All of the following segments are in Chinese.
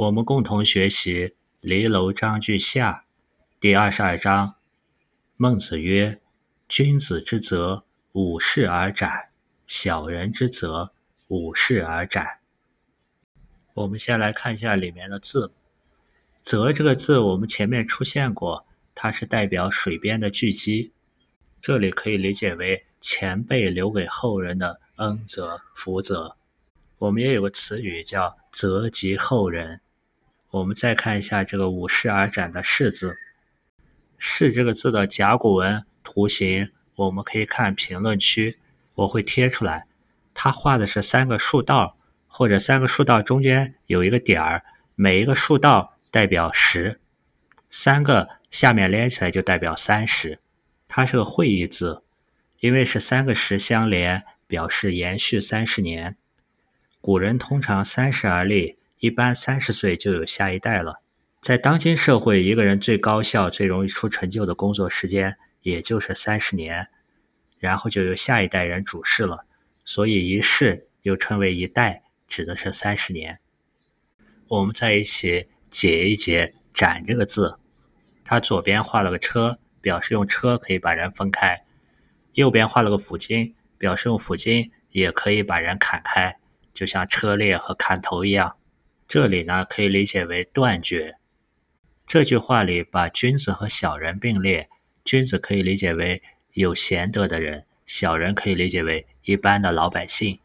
我们共同学习《离楼章句下》第二十二章。孟子曰：“君子之泽，五世而斩；小人之泽，五世而斩。”我们先来看一下里面的字。“泽”这个字，我们前面出现过，它是代表水边的巨基，这里可以理解为前辈留给后人的恩泽、福泽。我们也有个词语叫“泽及后人”。我们再看一下这个“五世而斩”的“世”字，“世”这个字的甲骨文图形，我们可以看评论区，我会贴出来。它画的是三个竖道，或者三个竖道中间有一个点儿，每一个竖道代表十，三个下面连起来就代表三十。它是个会意字，因为是三个十相连，表示延续三十年。古人通常三十而立。一般三十岁就有下一代了。在当今社会，一个人最高效、最容易出成就的工作时间，也就是三十年，然后就由下一代人主事了。所以一世又称为一代，指的是三十年。我们在一起解一解“斩”这个字，它左边画了个车，表示用车可以把人分开；右边画了个斧斤，表示用斧斤也可以把人砍开，就像车裂和砍头一样。这里呢，可以理解为断绝。这句话里把君子和小人并列，君子可以理解为有贤德的人，小人可以理解为一般的老百姓。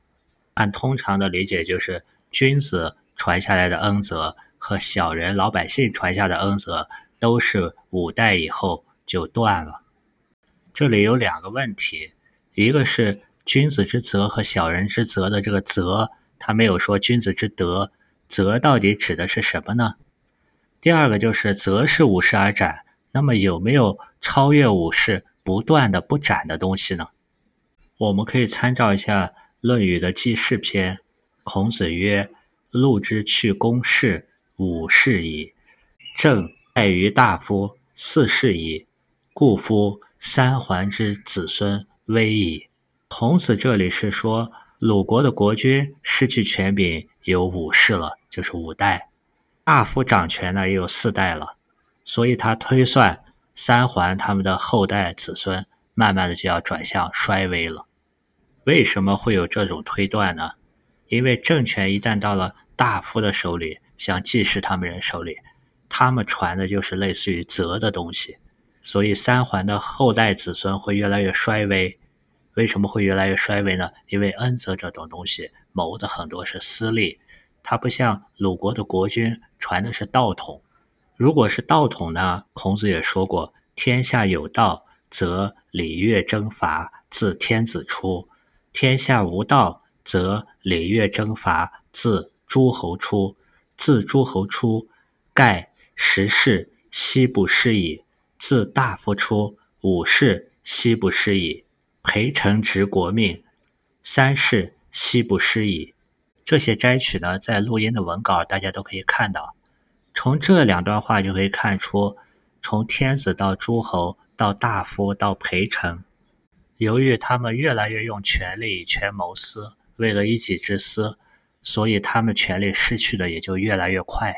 按通常的理解，就是君子传下来的恩泽和小人老百姓传下的恩泽，都是五代以后就断了。这里有两个问题，一个是君子之泽和小人之泽的这个泽，他没有说君子之德。则到底指的是什么呢？第二个就是则是五世而斩，那么有没有超越五世不断的不斩的东西呢？我们可以参照一下《论语》的记事篇。孔子曰：“禄之去公事，五世矣；政爱于大夫，四世矣。故夫三桓之子孙危矣。”孔子这里是说鲁国的国君失去权柄。有五世了，就是五代，大夫掌权呢也有四代了，所以他推算三桓他们的后代子孙，慢慢的就要转向衰微了。为什么会有这种推断呢？因为政权一旦到了大夫的手里，像季氏他们人手里，他们传的就是类似于泽的东西，所以三桓的后代子孙会越来越衰微。为什么会越来越衰微呢？因为恩泽这种东西谋的很多是私利，他不像鲁国的国君传的是道统。如果是道统呢？孔子也说过：“天下有道，则礼乐征伐自天子出；天下无道，则礼乐征伐自诸侯出。自诸侯出，盖十世悉不施矣；自大夫出，五世悉不施矣。”陪臣执国命，三世悉不施矣。这些摘取呢，在录音的文稿大家都可以看到。从这两段话就可以看出，从天子到诸侯到大夫到陪臣，由于他们越来越用权力以权谋私，为了一己之私，所以他们权力失去的也就越来越快。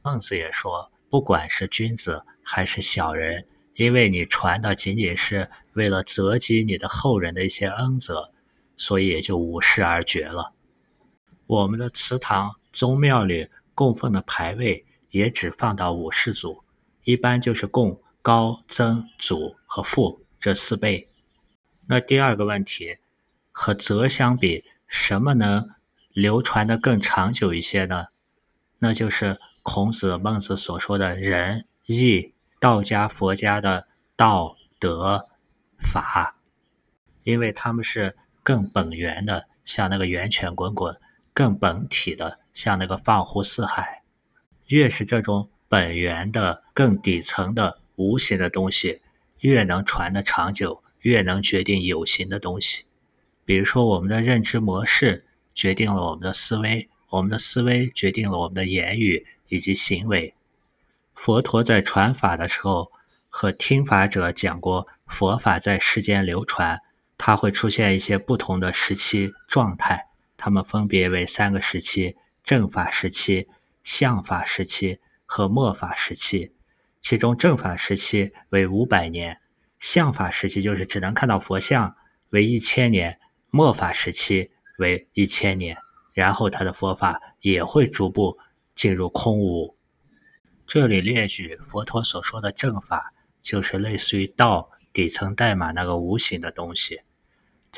孟子也说，不管是君子还是小人。因为你传的仅仅是为了泽及你的后人的一些恩泽，所以也就无视而绝了。我们的祠堂、宗庙里供奉的牌位也只放到五世祖，一般就是供高、曾、祖和父这四辈。那第二个问题，和泽相比，什么能流传的更长久一些呢？那就是孔子、孟子所说的仁义。道家、佛家的道德法，因为他们是更本源的，像那个源泉滚滚；更本体的，像那个放乎四海。越是这种本源的、更底层的无形的东西，越能传得长久，越能决定有形的东西。比如说，我们的认知模式决定了我们的思维，我们的思维决定了我们的言语以及行为。佛陀在传法的时候，和听法者讲过，佛法在世间流传，它会出现一些不同的时期状态，它们分别为三个时期：正法时期、相法时期和末法时期，其中正法时期为五百年，相法时期就是只能看到佛像为一千年，末法时期为一千年，然后他的佛法也会逐步进入空无。这里列举佛陀所说的正法，就是类似于道底层代码那个无形的东西。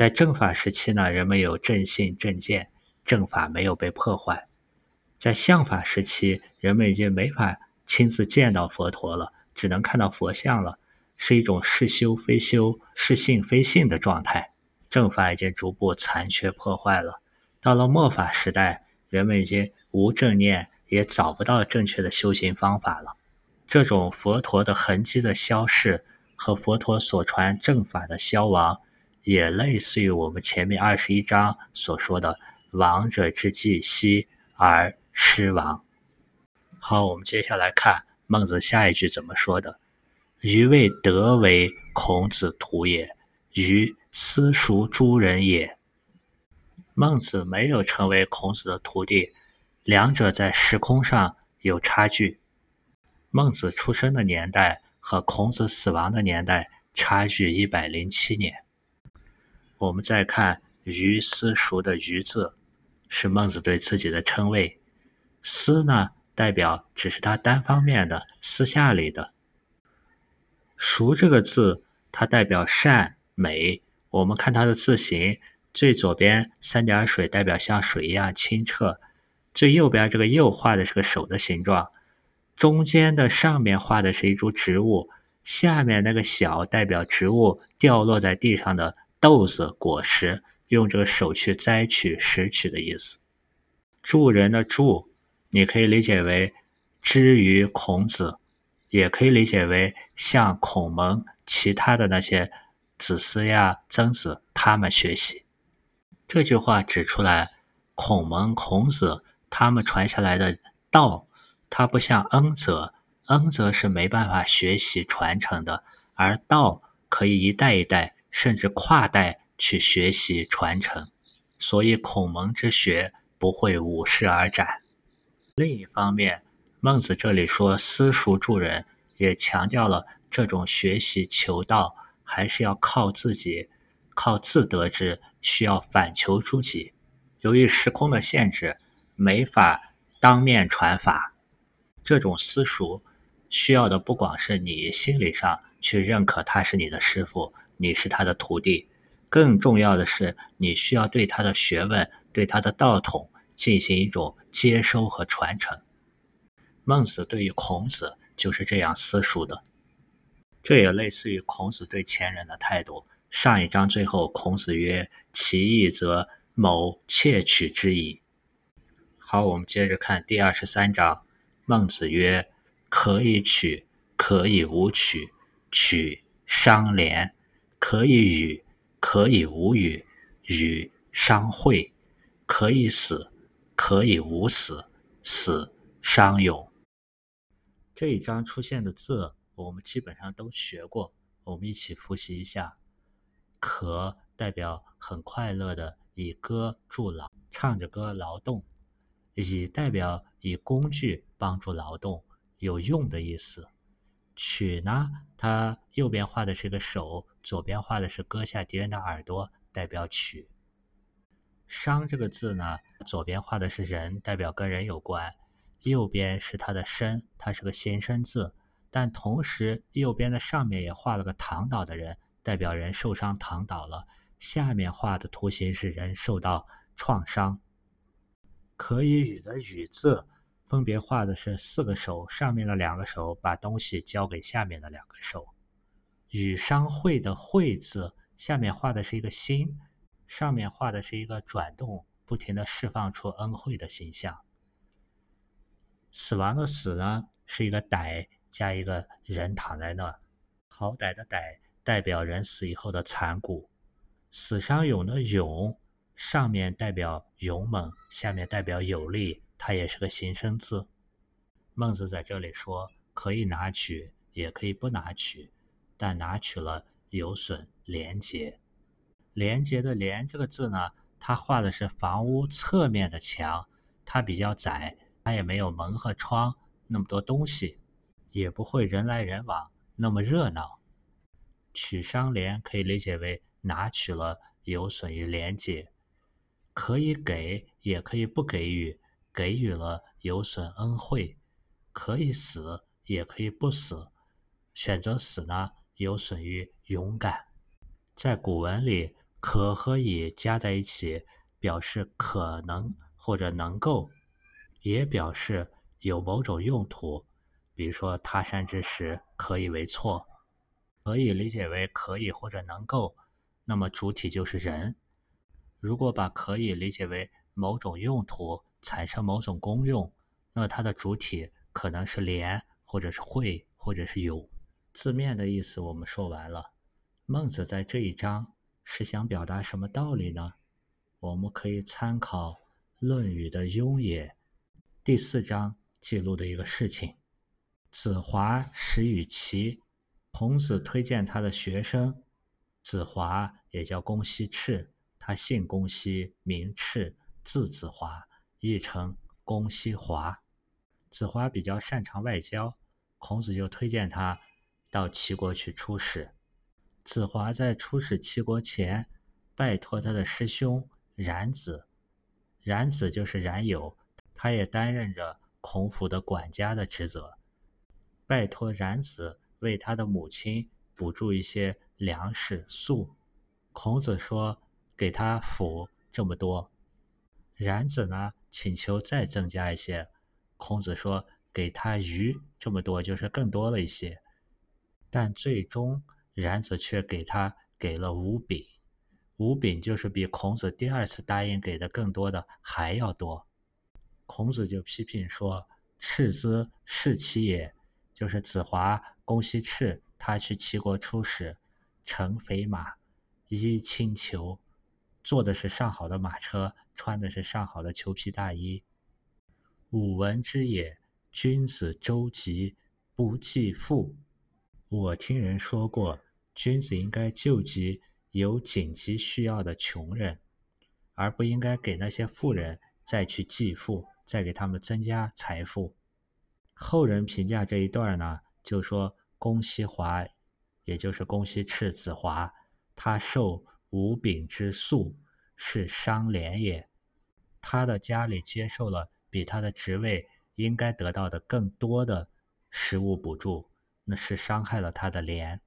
在正法时期呢，人们有正信正见，正法没有被破坏。在相法时期，人们已经没法亲自见到佛陀了，只能看到佛像了，是一种是修非修、是信非信的状态。正法已经逐步残缺破坏了。到了末法时代，人们已经无正念，也找不到正确的修行方法了。这种佛陀的痕迹的消逝和佛陀所传正法的消亡，也类似于我们前面二十一章所说的“亡者之际息而”。失亡。好，我们接下来看孟子下一句怎么说的：“余未得为孔子徒也，余私塾诸人也。”孟子没有成为孔子的徒弟，两者在时空上有差距。孟子出生的年代和孔子死亡的年代差距一百零七年。我们再看“余私塾”的“余”字，是孟子对自己的称谓。私呢，代表只是他单方面的、私下里的。熟这个字，它代表善美。我们看它的字形，最左边三点水代表像水一样清澈，最右边这个右画的是个手的形状，中间的上面画的是一株植物，下面那个小代表植物掉落在地上的豆子果实，用这个手去摘取拾取的意思。助人的助。你可以理解为之于孔子，也可以理解为向孔门其他的那些子思呀、曾子他们学习。这句话指出来，孔门、孔子他们传下来的道，它不像恩泽，恩泽是没办法学习传承的，而道可以一代一代甚至跨代去学习传承。所以孔孟之学不会五世而斩。另一方面，孟子这里说“私塾助人”，也强调了这种学习求道还是要靠自己，靠自得之，需要反求诸己。由于时空的限制，没法当面传法。这种私塾需要的不光是你心理上去认可他是你的师傅，你是他的徒弟，更重要的是你需要对他的学问、对他的道统。进行一种接收和传承。孟子对于孔子就是这样私塾的，这也类似于孔子对前人的态度。上一章最后，孔子曰：“其义则某窃取之矣。”好，我们接着看第二十三章。孟子曰：“可以取，可以无取。取伤廉，可以与，可以无与。与商会，可以死。”可以无死，死商勇。这一章出现的字，我们基本上都学过，我们一起复习一下。可代表很快乐的以歌助劳，唱着歌劳动；以代表以工具帮助劳动，有用的意思。取呢，它右边画的是个手，左边画的是割下敌人的耳朵，代表取。伤这个字呢，左边画的是人，代表跟人有关；右边是他的身，它是个形声字。但同时，右边的上面也画了个躺倒的人，代表人受伤躺倒了。下面画的图形是人受到创伤。可以与的与字，分别画的是四个手，上面的两个手把东西交给下面的两个手。与商会的会字，下面画的是一个心。上面画的是一个转动，不停的释放出恩惠的形象。死亡的死呢，是一个歹加一个人躺在那，好歹的歹代表人死以后的残骨。死伤勇的勇，上面代表勇猛，下面代表有力，它也是个形声字。孟子在这里说，可以拿取，也可以不拿取，但拿取了有损廉洁。廉洁的“廉”这个字呢，它画的是房屋侧面的墙，它比较窄，它它也没有门和窗那么多东西，也不会人来人往那么热闹。取商廉可以理解为拿取了有损于廉洁，可以给也可以不给予，给予了有损恩惠，可以死也可以不死，选择死呢有损于勇敢。在古文里，可和以加在一起，表示可能或者能够，也表示有某种用途。比如说，他山之石，可以为错。可以理解为可以或者能够，那么主体就是人。如果把可以理解为某种用途，产生某种功用，那它的主体可能是廉，或者是会，或者是有。字面的意思我们说完了。孟子在这一章是想表达什么道理呢？我们可以参考《论语》的《雍也》第四章记录的一个事情：子华始与齐。孔子推荐他的学生子华，也叫公西赤，他姓公西，名赤，字子华，亦称公西华。子华比较擅长外交，孔子就推荐他到齐国去出使。子华在出使齐国前，拜托他的师兄冉子，冉子就是冉有，他也担任着孔府的管家的职责，拜托冉子。为他的母亲补助一些粮食粟，孔子说给他府这么多。冉子呢请求再增加一些，孔子说给他鱼这么多，就是更多了一些。但最终冉子却给他给了五饼，五饼就是比孔子第二次答应给的更多的还要多。孔子就批评说：“赤之是其也。”就是子华、公西赤，他去齐国出使，乘肥马，衣轻裘，坐的是上好的马车，穿的是上好的裘皮大衣。吾闻之也，君子周急，不济富。我听人说过，君子应该救济有紧急需要的穷人，而不应该给那些富人再去济富，再给他们增加财富。后人评价这一段呢，就说公西华，也就是公西赤子华，他受五饼之粟，是商廉也。他的家里接受了比他的职位应该得到的更多的食物补助，那是伤害了他的廉。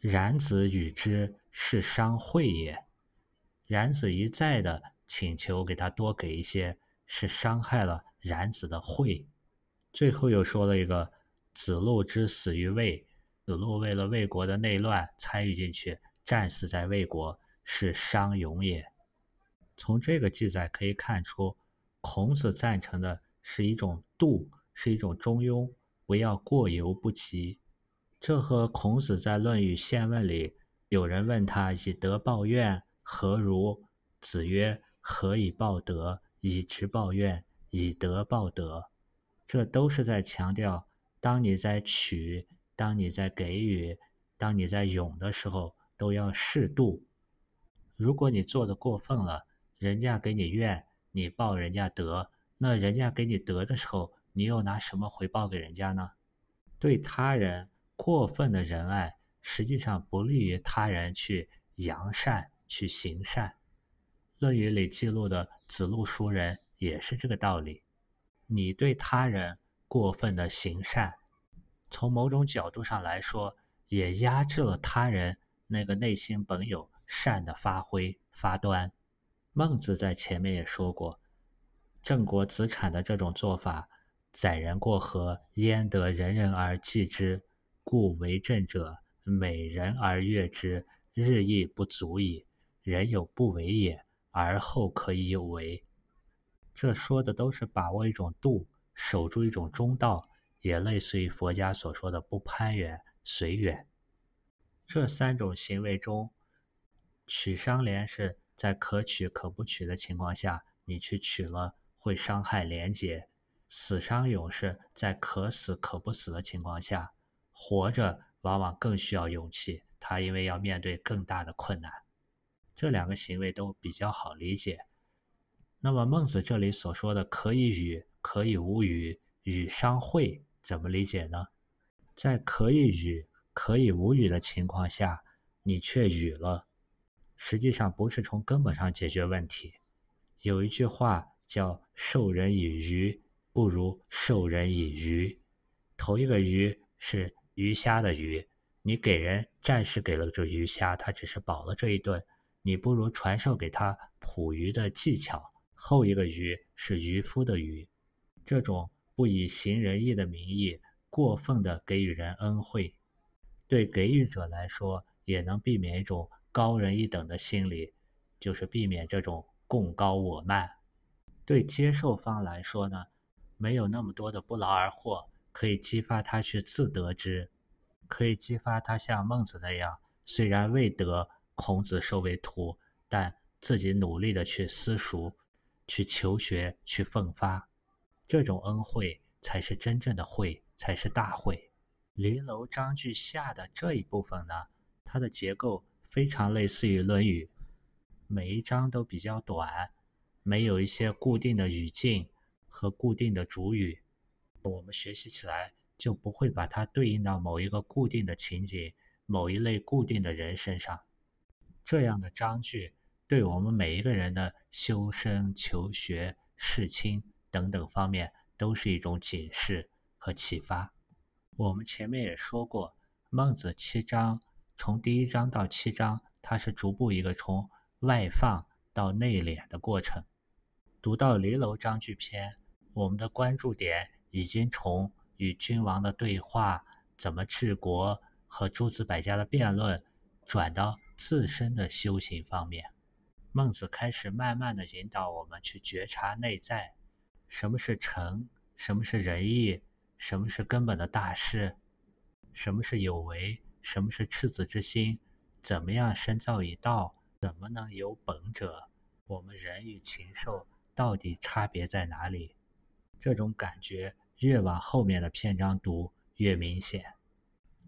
冉子与之，是伤惠也。冉子一再的请求给他多给一些，是伤害了冉子的惠。最后又说了一个子路之死于魏，子路为了魏国的内乱参与进去，战死在魏国，是伤勇也。从这个记载可以看出，孔子赞成的是一种度，是一种中庸，不要过犹不及。这和孔子在《论语宪问》里有人问他以德报怨何如？子曰：何以报德？以直报怨，以德报德。这都是在强调，当你在取，当你在给予，当你在勇的时候，都要适度。如果你做的过分了，人家给你怨，你报人家德，那人家给你德的时候，你又拿什么回报给人家呢？对他人过分的仁爱，实际上不利于他人去扬善、去行善。《论语》里记录的子路叔人也是这个道理。你对他人过分的行善，从某种角度上来说，也压制了他人那个内心本有善的发挥发端。孟子在前面也说过，郑国子产的这种做法，载人过河，焉得人人而祭之？故为政者，美人而悦之，日益不足矣。人有不为也，而后可以有为。这说的都是把握一种度，守住一种中道，也类似于佛家所说的不攀缘、随缘。这三种行为中，取伤廉是在可取可不取的情况下，你去取了会伤害廉洁；死伤勇士在可死可不死的情况下，活着往往更需要勇气，他因为要面对更大的困难。这两个行为都比较好理解。那么孟子这里所说的可以与可以无语，语伤会，怎么理解呢？在可以语、可以无语的情况下，你却语了，实际上不是从根本上解决问题。有一句话叫“授人以鱼，不如授人以渔”。头一个鱼是鱼虾的鱼，你给人暂时给了这鱼虾，他只是饱了这一顿，你不如传授给他捕鱼的技巧。后一个鱼是渔夫的渔，这种不以行仁义的名义过分的给予人恩惠，对给予者来说也能避免一种高人一等的心理，就是避免这种。共高我慢，对接受方来说呢，没有那么多的不劳而获，可以激发他去自得之，可以激发他像孟子那样，虽然未得孔子收为徒，但自己努力的去私塾，去求学，去奋发，这种恩惠才是真正的惠，才是大惠。离楼章句下的这一部分呢，它的结构非常类似于《论语》。每一章都比较短，没有一些固定的语境和固定的主语，我们学习起来就不会把它对应到某一个固定的情景、某一类固定的人身上。这样的章句对我们每一个人的修身、求学、事亲等等方面都是一种警示和启发。我们前面也说过，孟子七章从第一章到七章，它是逐步一个从。外放到内敛的过程，读到离楼章句篇，我们的关注点已经从与君王的对话、怎么治国和诸子百家的辩论，转到自身的修行方面。孟子开始慢慢的引导我们去觉察内在，什么是诚，什么是仁义，什么是根本的大事，什么是有为，什么是赤子之心，怎么样深造以道。怎么能有本者？我们人与禽兽到底差别在哪里？这种感觉越往后面的篇章读越明显。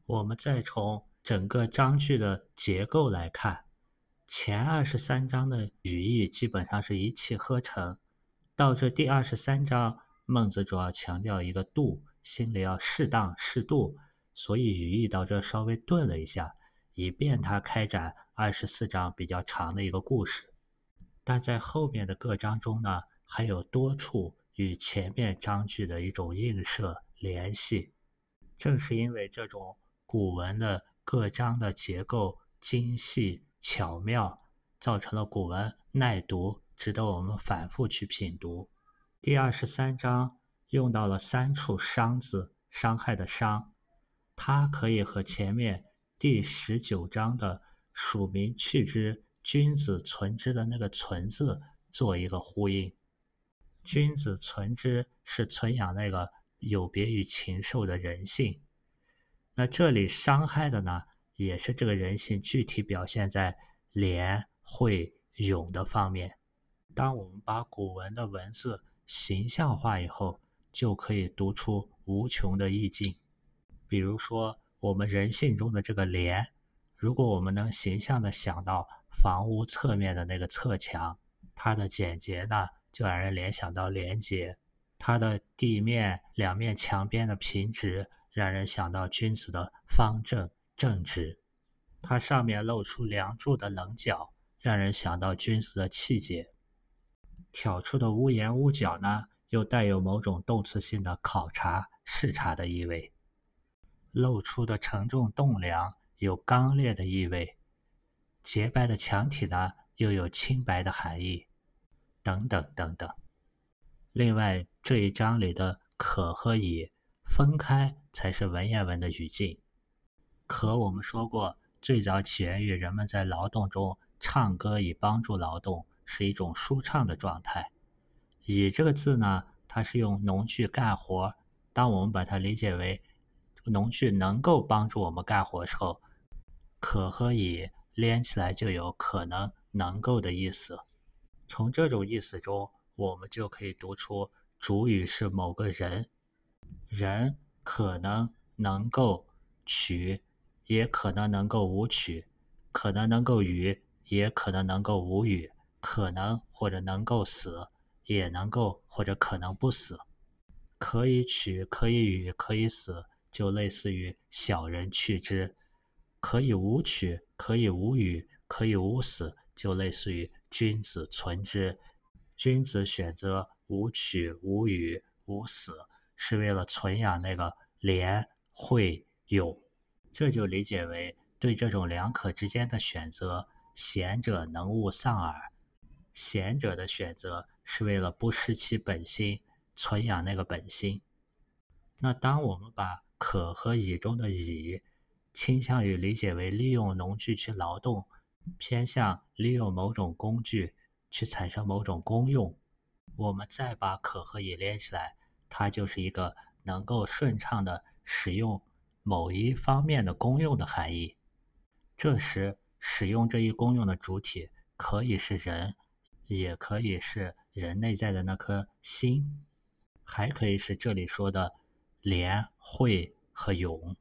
我们再从整个章句的结构来看，前二十三章的语义基本上是一气呵成，到这第二十三章，孟子主要强调一个度，心里要适当适度，所以语义到这稍微顿了一下。以便他开展二十四章比较长的一个故事，但在后面的各章中呢，还有多处与前面章句的一种映射联系。正是因为这种古文的各章的结构精细巧妙，造成了古文耐读，值得我们反复去品读。第二十三章用到了三处“伤”字，伤害的“伤”，它可以和前面。第十九章的“署名去之，君子存之”的那个“存”字做一个呼应。君子存之是存养那个有别于禽兽的人性。那这里伤害的呢，也是这个人性具体表现在廉、惠、勇的方面。当我们把古文的文字形象化以后，就可以读出无穷的意境。比如说。我们人性中的这个廉，如果我们能形象的想到房屋侧面的那个侧墙，它的简洁呢，就让人联想到廉洁；它的地面两面墙边的平直，让人想到君子的方正正直；它上面露出梁柱的棱角，让人想到君子的气节。挑出的屋檐屋角呢，又带有某种动词性的考察视察的意味。露出的承重栋梁有刚烈的意味，洁白的墙体呢又有清白的含义，等等等等。另外这一章里的可和以分开才是文言文的语境。可我们说过，最早起源于人们在劳动中唱歌以帮助劳动，是一种舒畅的状态。以这个字呢，它是用农具干活，当我们把它理解为。农具能够帮助我们干活时候，可和以连起来就有可能能够的意思。从这种意思中，我们就可以读出主语是某个人，人可能能够取，也可能能够无取，可能能够与，也可能能够无语，可能或者能够死，也能够或者可能不死。可以取，可以与，可以死，就类似于小人去之；可以无取，可以无与，可以无死，就类似于君子存之。君子选择无取、无与、无死，是为了存养那个廉、惠、勇。这就理解为对这种两可之间的选择，贤者能勿丧耳。贤者的选择是为了不失其本心。存养那个本心。那当我们把可和以中的以倾向于理解为利用农具去劳动，偏向利用某种工具去产生某种功用，我们再把可和以连起来，它就是一个能够顺畅的使用某一方面的功用的含义。这时，使用这一功用的主体可以是人，也可以是人内在的那颗心。还可以是这里说的廉、惠和勇，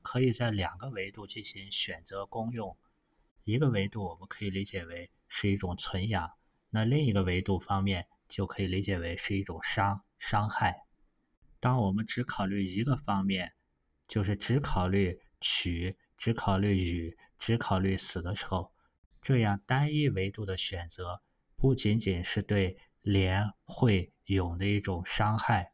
可以在两个维度进行选择功用。一个维度我们可以理解为是一种存养，那另一个维度方面就可以理解为是一种伤、伤害。当我们只考虑一个方面，就是只考虑取、只考虑与、只考虑死的时候，这样单一维度的选择不仅仅是对廉、惠。勇的一种伤害，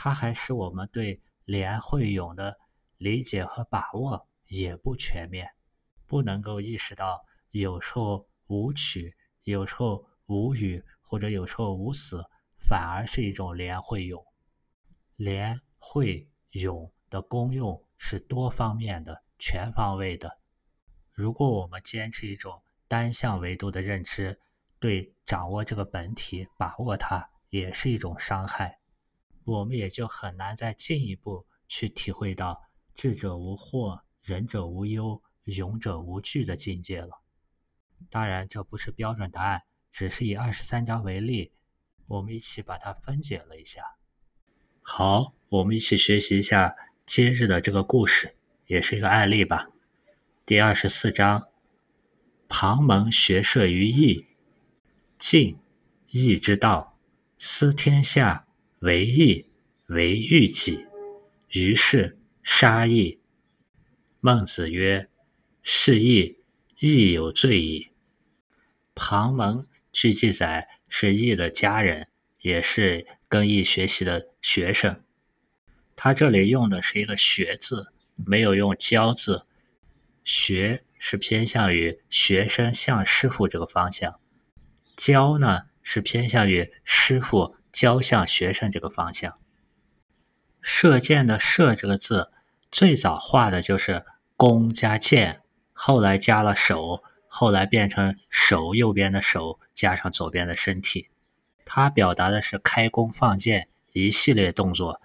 它还使我们对连惠勇的理解和把握也不全面，不能够意识到有时候无取，有时候无语，或者有时候无死，反而是一种连惠勇。连惠勇的功用是多方面的、全方位的。如果我们坚持一种单向维度的认知，对掌握这个本体、把握它。也是一种伤害，我们也就很难再进一步去体会到智者无惑、仁者无忧、勇者无惧的境界了。当然，这不是标准答案，只是以二十三章为例，我们一起把它分解了一下。好，我们一起学习一下今日的这个故事，也是一个案例吧。第二十四章：庞蒙学射于义，敬义之道。思天下为义为欲己，于是杀义。孟子曰：“是义，义有罪矣。”庞蒙据记载是义的家人，也是跟义学习的学生。他这里用的是一个“学”字，没有用“教”字。学是偏向于学生向师傅这个方向，教呢？是偏向于师傅教向学生这个方向。射箭的“射”这个字，最早画的就是弓加箭，后来加了手，后来变成手右边的手加上左边的身体。它表达的是开弓放箭一系列动作，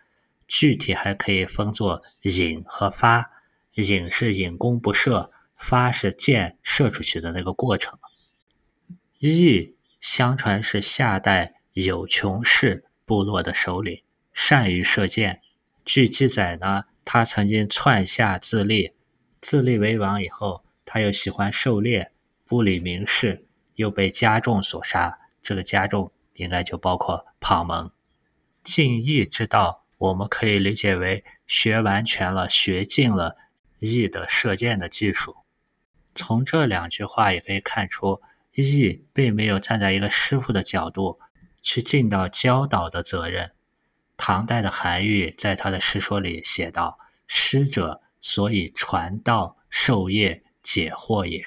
具体还可以分作引和发。引是引弓不射，发是箭射出去的那个过程。翼。相传是夏代有穷氏部落的首领，善于射箭。据记载呢，他曾经篡下自立，自立为王以后，他又喜欢狩猎，不理名士，又被家众所杀。这个家众应该就包括庞蒙。敬义之道，我们可以理解为学完全了，学尽了义的射箭的技术。从这两句话也可以看出。义并没有站在一个师傅的角度去尽到教导的责任。唐代的韩愈在他的诗说里写道：“师者，所以传道授业解惑也。”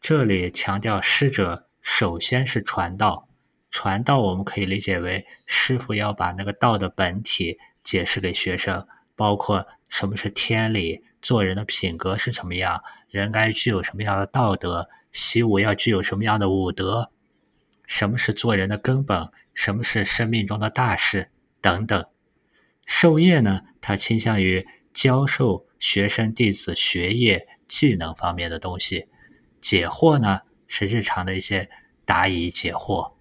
这里强调师者首先是传道，传道我们可以理解为师傅要把那个道的本体解释给学生，包括什么是天理，做人的品格是什么样，人该具有什么样的道德。习武要具有什么样的武德？什么是做人的根本？什么是生命中的大事？等等。授业呢？他倾向于教授学生弟子学业技能方面的东西。解惑呢？是日常的一些答疑解惑。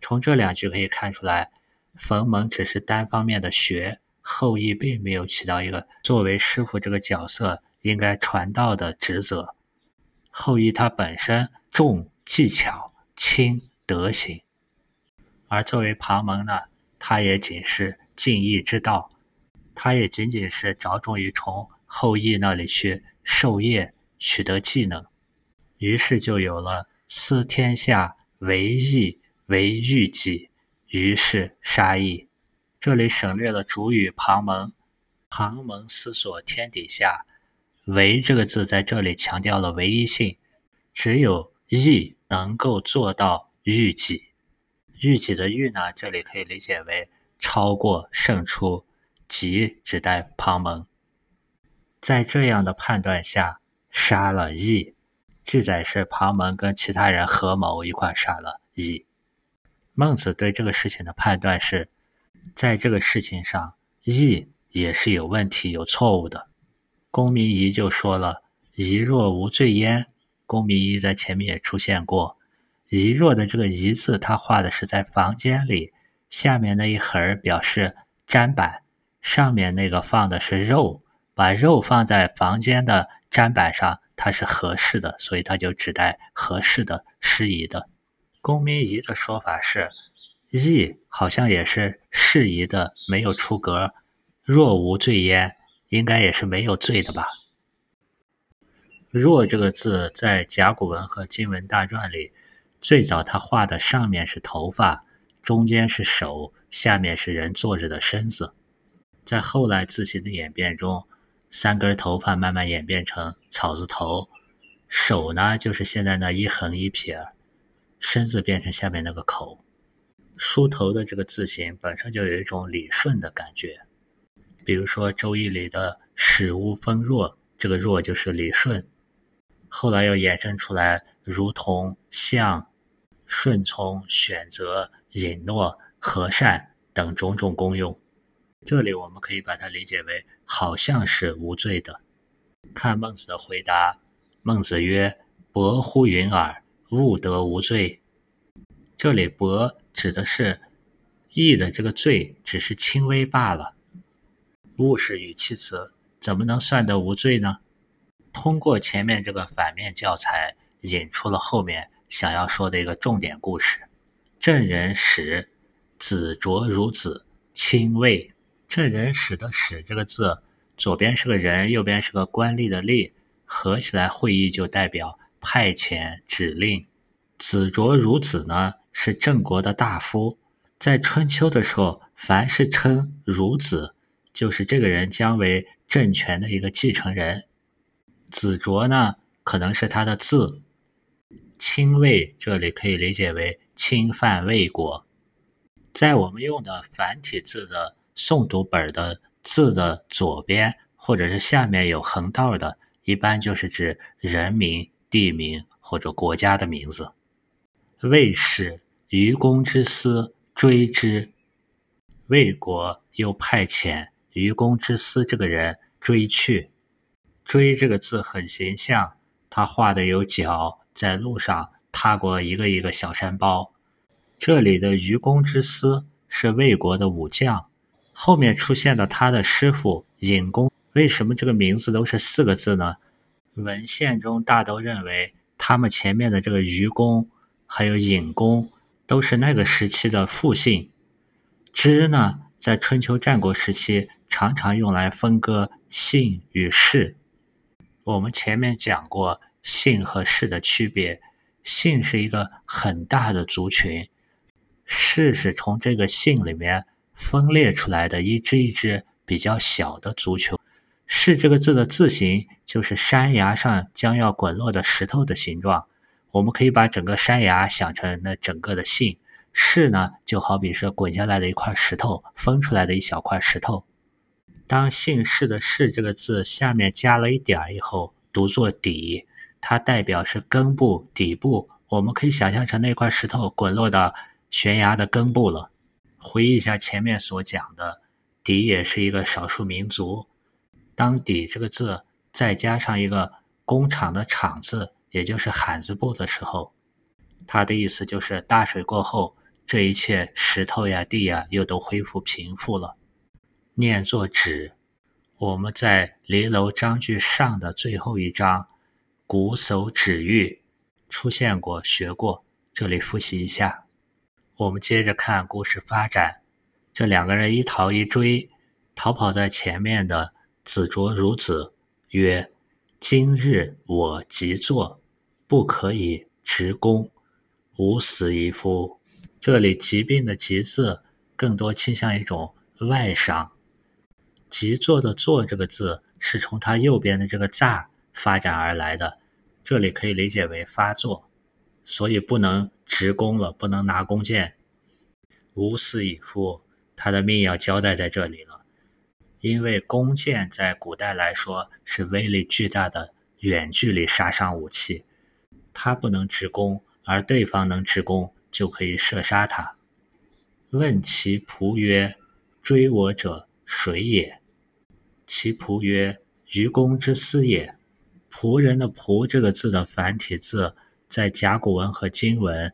从这两句可以看出来，冯蒙只是单方面的学，后羿并没有起到一个作为师傅这个角色应该传道的职责。后羿他本身重技巧轻德行，而作为庞蒙呢，他也仅是敬义之道，他也仅仅是着重于从后羿那里去授业，取得技能，于是就有了思天下为义为欲己，于是杀义。这里省略了主语庞蒙，庞蒙思索天底下，唯这个字在这里强调了唯一性，只有义能够做到欲己。欲己的欲呢，这里可以理解为超过胜出，己指代庞蒙。在这样的判断下，杀了义。记载是庞蒙跟其他人合谋一块杀了义。孟子对这个事情的判断是，在这个事情上，义也是有问题、有错误的。公明仪就说了：“仪若无罪焉。”公明仪在前面也出现过。仪若的这个“仪”字，他画的是在房间里，下面那一横表示砧板，上面那个放的是肉，把肉放在房间的砧板上，它是合适的，所以它就指代合适的、适宜的。公明仪的说法是，义好像也是适宜的，没有出格。若无罪焉，应该也是没有罪的吧？若这个字在甲骨文和金文大篆里。最早他画的上面是头发，中间是手，下面是人坐着的身子。在后来字形的演变中，三根头发慢慢演变成草字头，手呢就是现在那一横一撇，身子变成下面那个口。梳头的这个字形本身就有一种理顺的感觉，比如说《周易》里的“始无风若”，这个“若”就是理顺，后来又衍生出来如同像。顺从、选择、允诺、和善等种种功用，这里我们可以把它理解为好像是无罪的。看孟子的回答，孟子曰：“伯乎云耳，勿得无罪。”这里“伯”指的是义的这个罪只是轻微罢了，“勿”是语气词，怎么能算得无罪呢？通过前面这个反面教材，引出了后面。想要说的一个重点故事：郑人使子卓如子，亲卫。郑人使的“使”这个字，左边是个人，右边是个官吏的“吏”，合起来会意就代表派遣、指令。子卓如子呢，是郑国的大夫，在春秋的时候，凡是称如子，就是这个人将为政权的一个继承人。子卓呢，可能是他的字。侵卫这里可以理解为侵犯魏国，在我们用的繁体字的诵读本的字的左边或者是下面有横道的，一般就是指人名、地名或者国家的名字。魏氏愚公之私追之，魏国又派遣愚公之私这个人追去。追这个字很形象，他画的有脚。在路上踏过一个一个小山包，这里的愚公之私是魏国的武将，后面出现的他的师傅尹公，为什么这个名字都是四个字呢？文献中大都认为他们前面的这个愚公还有尹公都是那个时期的复姓，之呢在春秋战国时期常常用来分割姓与氏，我们前面讲过。姓和氏的区别，姓是一个很大的族群，氏是从这个姓里面分裂出来的一只一只比较小的族群。氏这个字的字形就是山崖上将要滚落的石头的形状，我们可以把整个山崖想成那整个的姓，氏呢就好比是滚下来的一块石头，分出来的一小块石头。当姓氏的氏这个字下面加了一点儿以后，读作底。它代表是根部底部，我们可以想象成那块石头滚落到悬崖的根部了。回忆一下前面所讲的，底也是一个少数民族。当底这个字再加上一个工厂的厂字，也就是罕字部的时候，它的意思就是大水过后，这一切石头呀、地呀又都恢复平复了。念作止。我们在离楼章句上的最后一章。古手指喻出现过，学过，这里复习一下。我们接着看故事发展。这两个人一逃一追，逃跑在前面的子卓孺子曰：“今日我即坐，不可以执弓，吾死矣夫。”这里“疾病”的“疾”字更多倾向一种外伤，“急坐”的“坐”这个字是从它右边的这个“乍”发展而来的，这里可以理解为发作，所以不能直弓了，不能拿弓箭。吾死矣夫，他的命要交代在这里了，因为弓箭在古代来说是威力巨大的远距离杀伤武器，他不能直攻，而对方能直攻。就可以射杀他。问其仆曰：“追我者谁也？”其仆曰：“愚公之私也。”仆人的“仆”这个字的繁体字，在甲骨文和金文，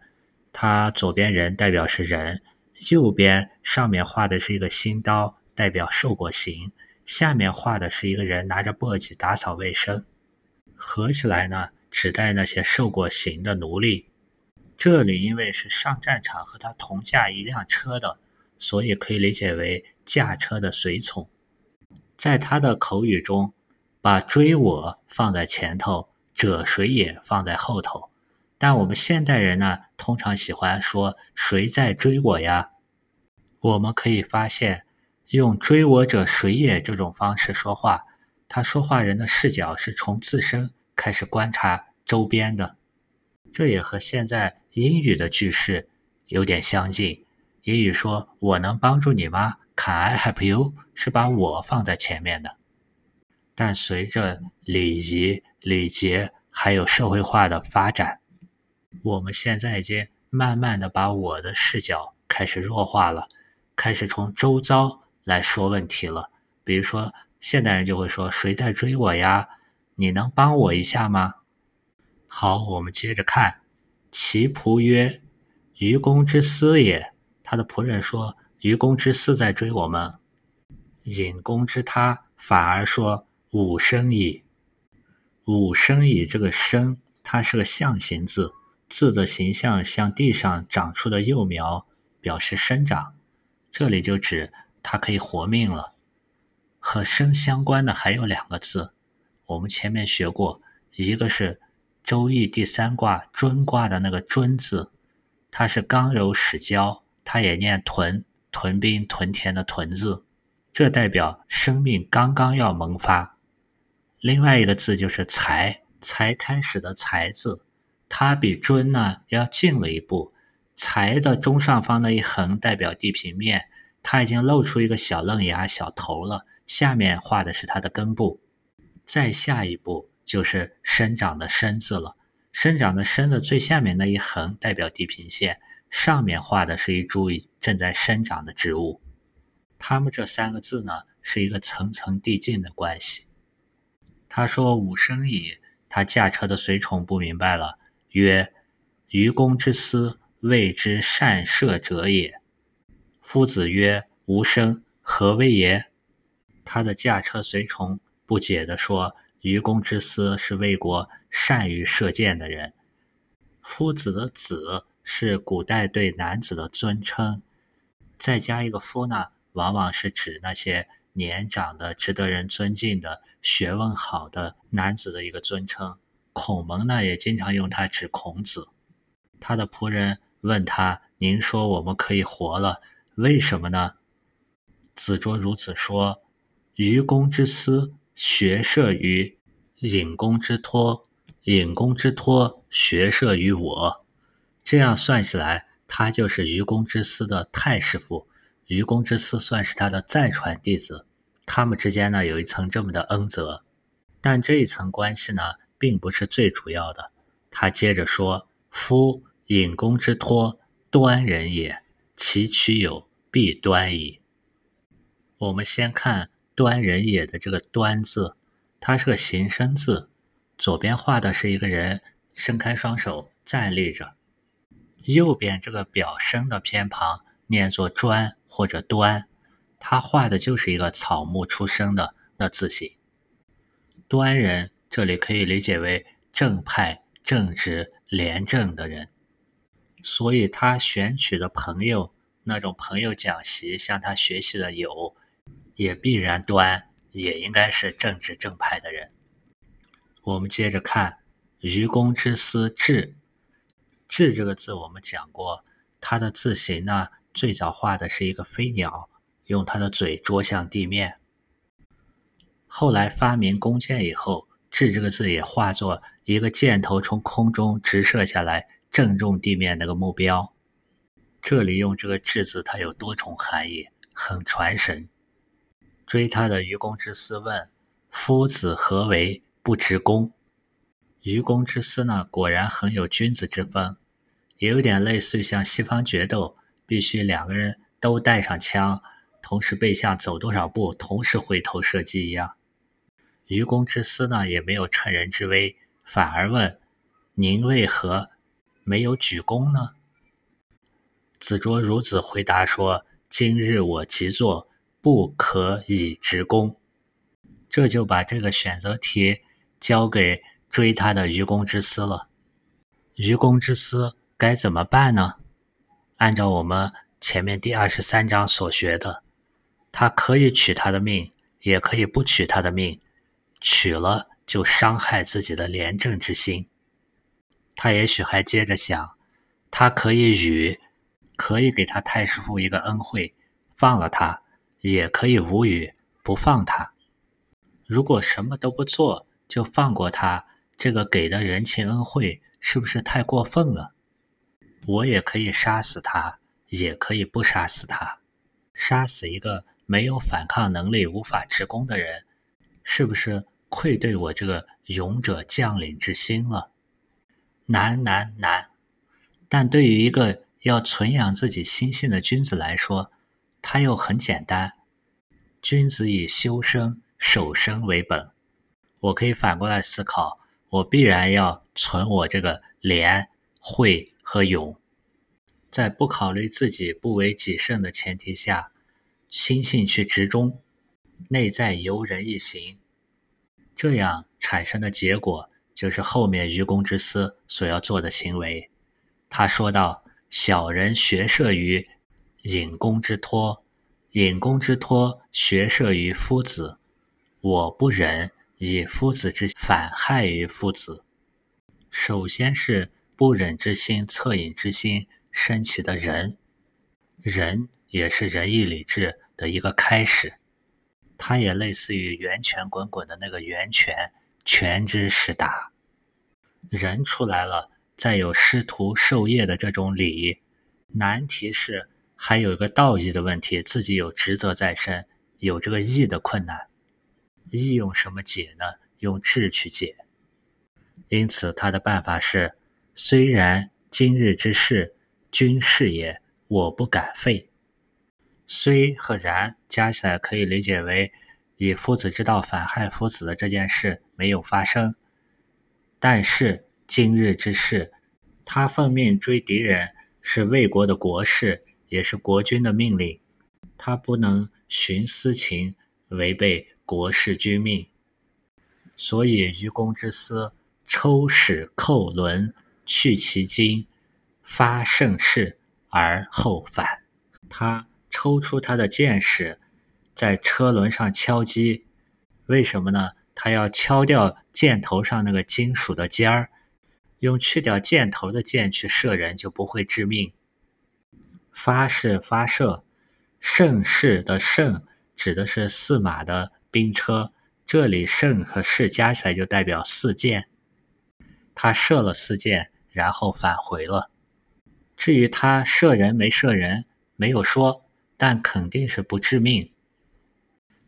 它左边人代表是人，右边上面画的是一个新刀，代表受过刑，下面画的是一个人拿着簸箕打扫卫生，合起来呢，指代那些受过刑的奴隶。这里因为是上战场和他同驾一辆车的，所以可以理解为驾车的随从。在他的口语中，把追我放在前头，者谁也放在后头。但我们现代人呢，通常喜欢说谁在追我呀？我们可以发现，用追我者谁也这种方式说话，他说话人的视角是从自身开始观察周边的。这也和现在。英语的句式有点相近。英语说“我能帮助你吗？”“Can I help you？” 是把我放在前面的。但随着礼仪、礼节还有社会化的发展，我们现在已经慢慢的把我的视角开始弱化了，开始从周遭来说问题了。比如说，现代人就会说：“谁在追我呀？你能帮我一下吗？”好，我们接着看。其仆曰：“愚公之私也。”他的仆人说：“愚公之私在追我们。”隐公之他反而说：“吾生矣。”“吾生矣”这个“生”，它是个象形字，字的形象像地上长出的幼苗，表示生长。这里就指它可以活命了。和生相关的还有两个字，我们前面学过，一个是。周易第三卦尊卦的那个尊字，它是刚柔始交，它也念屯，屯兵屯田的屯字，这代表生命刚刚要萌发。另外一个字就是才，才开始的才字，它比尊呢要近了一步。才的中上方那一横代表地平面，它已经露出一个小嫩芽、小头了，下面画的是它的根部。再下一步。就是生长的生字了，生长的生的最下面那一横代表地平线，上面画的是一株正在生长的植物。它们这三个字呢，是一个层层递进的关系。他说：“吾生矣。”他驾车的随从不明白了，曰：“愚公之私，谓之善射者也。”夫子曰：“吾生，何谓也？”他的驾车随从不解地说。愚公之私是魏国善于射箭的人。夫子的子是古代对男子的尊称，再加一个夫呢，往往是指那些年长的、值得人尊敬的、学问好的男子的一个尊称。孔门呢也经常用它指孔子。他的仆人问他：“您说我们可以活了，为什么呢？”子卓如此说：“愚公之私。”学射于隐公之托，隐公之托学射于我。这样算起来，他就是愚公之私的太师傅，愚公之私算是他的再传弟子。他们之间呢有一层这么的恩泽，但这一层关系呢并不是最主要的。他接着说：“夫隐公之托，端人也，其取有必端矣。”我们先看。端人也的这个端字，它是个形声字，左边画的是一个人伸开双手站立着，右边这个表声的偏旁念作专或者端，他画的就是一个草木出生的那字形。端人这里可以理解为正派、正直、廉政的人，所以他选取的朋友那种朋友讲习向他学习的友，也必然端，也应该是正直正派的人。我们接着看愚公之思志，志这个字我们讲过，它的字形呢，最早画的是一个飞鸟，用它的嘴啄向地面。后来发明弓箭以后，志这个字也化作一个箭头从空中直射下来，正中地面那个目标。这里用这个“志”字，它有多重含义，很传神。追他的愚公之思问：“夫子何为不执弓？”愚公之思呢，果然很有君子之风，也有点类似于像西方决斗，必须两个人都带上枪，同时背向走多少步，同时回头射击一样。愚公之思呢，也没有趁人之危，反而问：“您为何没有举弓呢？”子卓孺子回答说：“今日我即坐，不可以直弓。”这就把这个选择题交给追他的愚公之思了。愚公之思该怎么办呢？按照我们前面第二十三章所学的，他可以取他的命，也可以不取他的命。取了就伤害自己的廉政之心。他也许还接着想，他可以与。可以给他太师傅一个恩惠，放了他；也可以无语不放他。如果什么都不做就放过他，这个给的人情恩惠是不是太过分了？我也可以杀死他，也可以不杀死他。杀死一个没有反抗能力、无法持功的人，是不是愧对我这个勇者将领之心了？难难难！但对于一个……要存养自己心性的君子来说，他又很简单。君子以修身、守身为本。我可以反过来思考，我必然要存我这个廉、惠和勇，在不考虑自己不为己胜的前提下，心性去执中，内在由人一行。这样产生的结果，就是后面愚公之思所要做的行为。他说道。小人学射于隐公之托，隐公之托学射于夫子。我不忍以夫子之反害于夫子。首先是不忍之心、恻隐之心升起的仁，仁也是仁义礼智的一个开始。它也类似于源泉滚滚的那个源泉，泉之始达。人出来了。再有师徒授业的这种礼，难题是还有一个道义的问题，自己有职责在身，有这个义的困难。义用什么解呢？用智去解。因此他的办法是：虽然今日之事，君事也，我不敢废。虽和然加起来可以理解为，以夫子之道反害夫子的这件事没有发生，但是。今日之事，他奉命追敌人，是魏国的国事，也是国君的命令，他不能徇私情，违背国事君命。所以愚公之私，抽矢扣轮，去其精，发盛世而后返。他抽出他的箭矢，在车轮上敲击，为什么呢？他要敲掉箭头上那个金属的尖儿。用去掉箭头的箭去射人，就不会致命。发是发射，盛世的盛指的是四马的兵车，这里盛和士加起来就代表四箭。他射了四箭，然后返回了。至于他射人没射人，没有说，但肯定是不致命。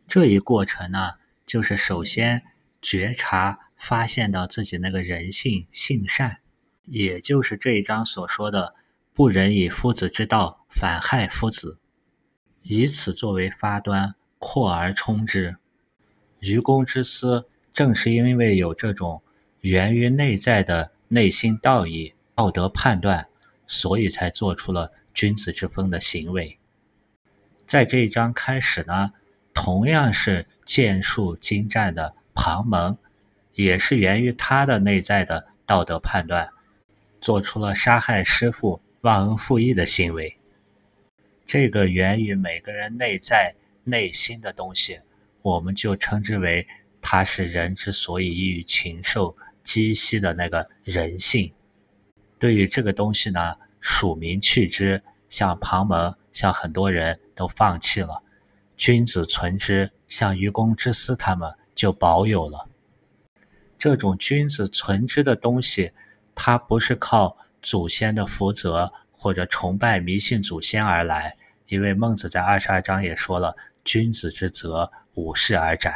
这一过程呢，就是首先觉察。发现到自己那个人性性善，也就是这一章所说的“不仁以夫子之道反害夫子”，以此作为发端，扩而充之。愚公之思，正是因为有这种源于内在的内心道义、道德判断，所以才做出了君子之风的行为。在这一章开始呢，同样是剑术精湛的庞蒙。也是源于他的内在的道德判断，做出了杀害师傅、忘恩负义的行为。这个源于每个人内在内心的东西，我们就称之为它是人之所以易于禽兽积息的那个人性。对于这个东西呢，署名去之，像庞蒙，像很多人都放弃了；君子存之，像愚公之思他们就保有了。这种君子存之的东西，它不是靠祖先的福泽或者崇拜迷信祖先而来，因为孟子在二十二章也说了：“君子之泽，五世而斩。”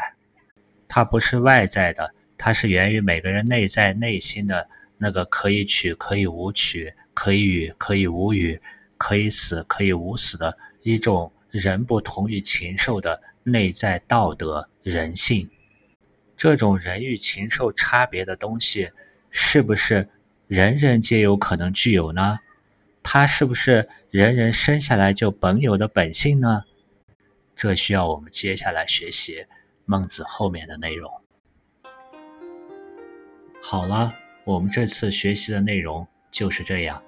它不是外在的，它是源于每个人内在内心的那个可以取可以无取，可以与可以无与，可以死可以无死的一种人不同于禽兽的内在道德人性。这种人与禽兽差别的东西，是不是人人皆有可能具有呢？它是不是人人生下来就本有的本性呢？这需要我们接下来学习孟子后面的内容。好了，我们这次学习的内容就是这样。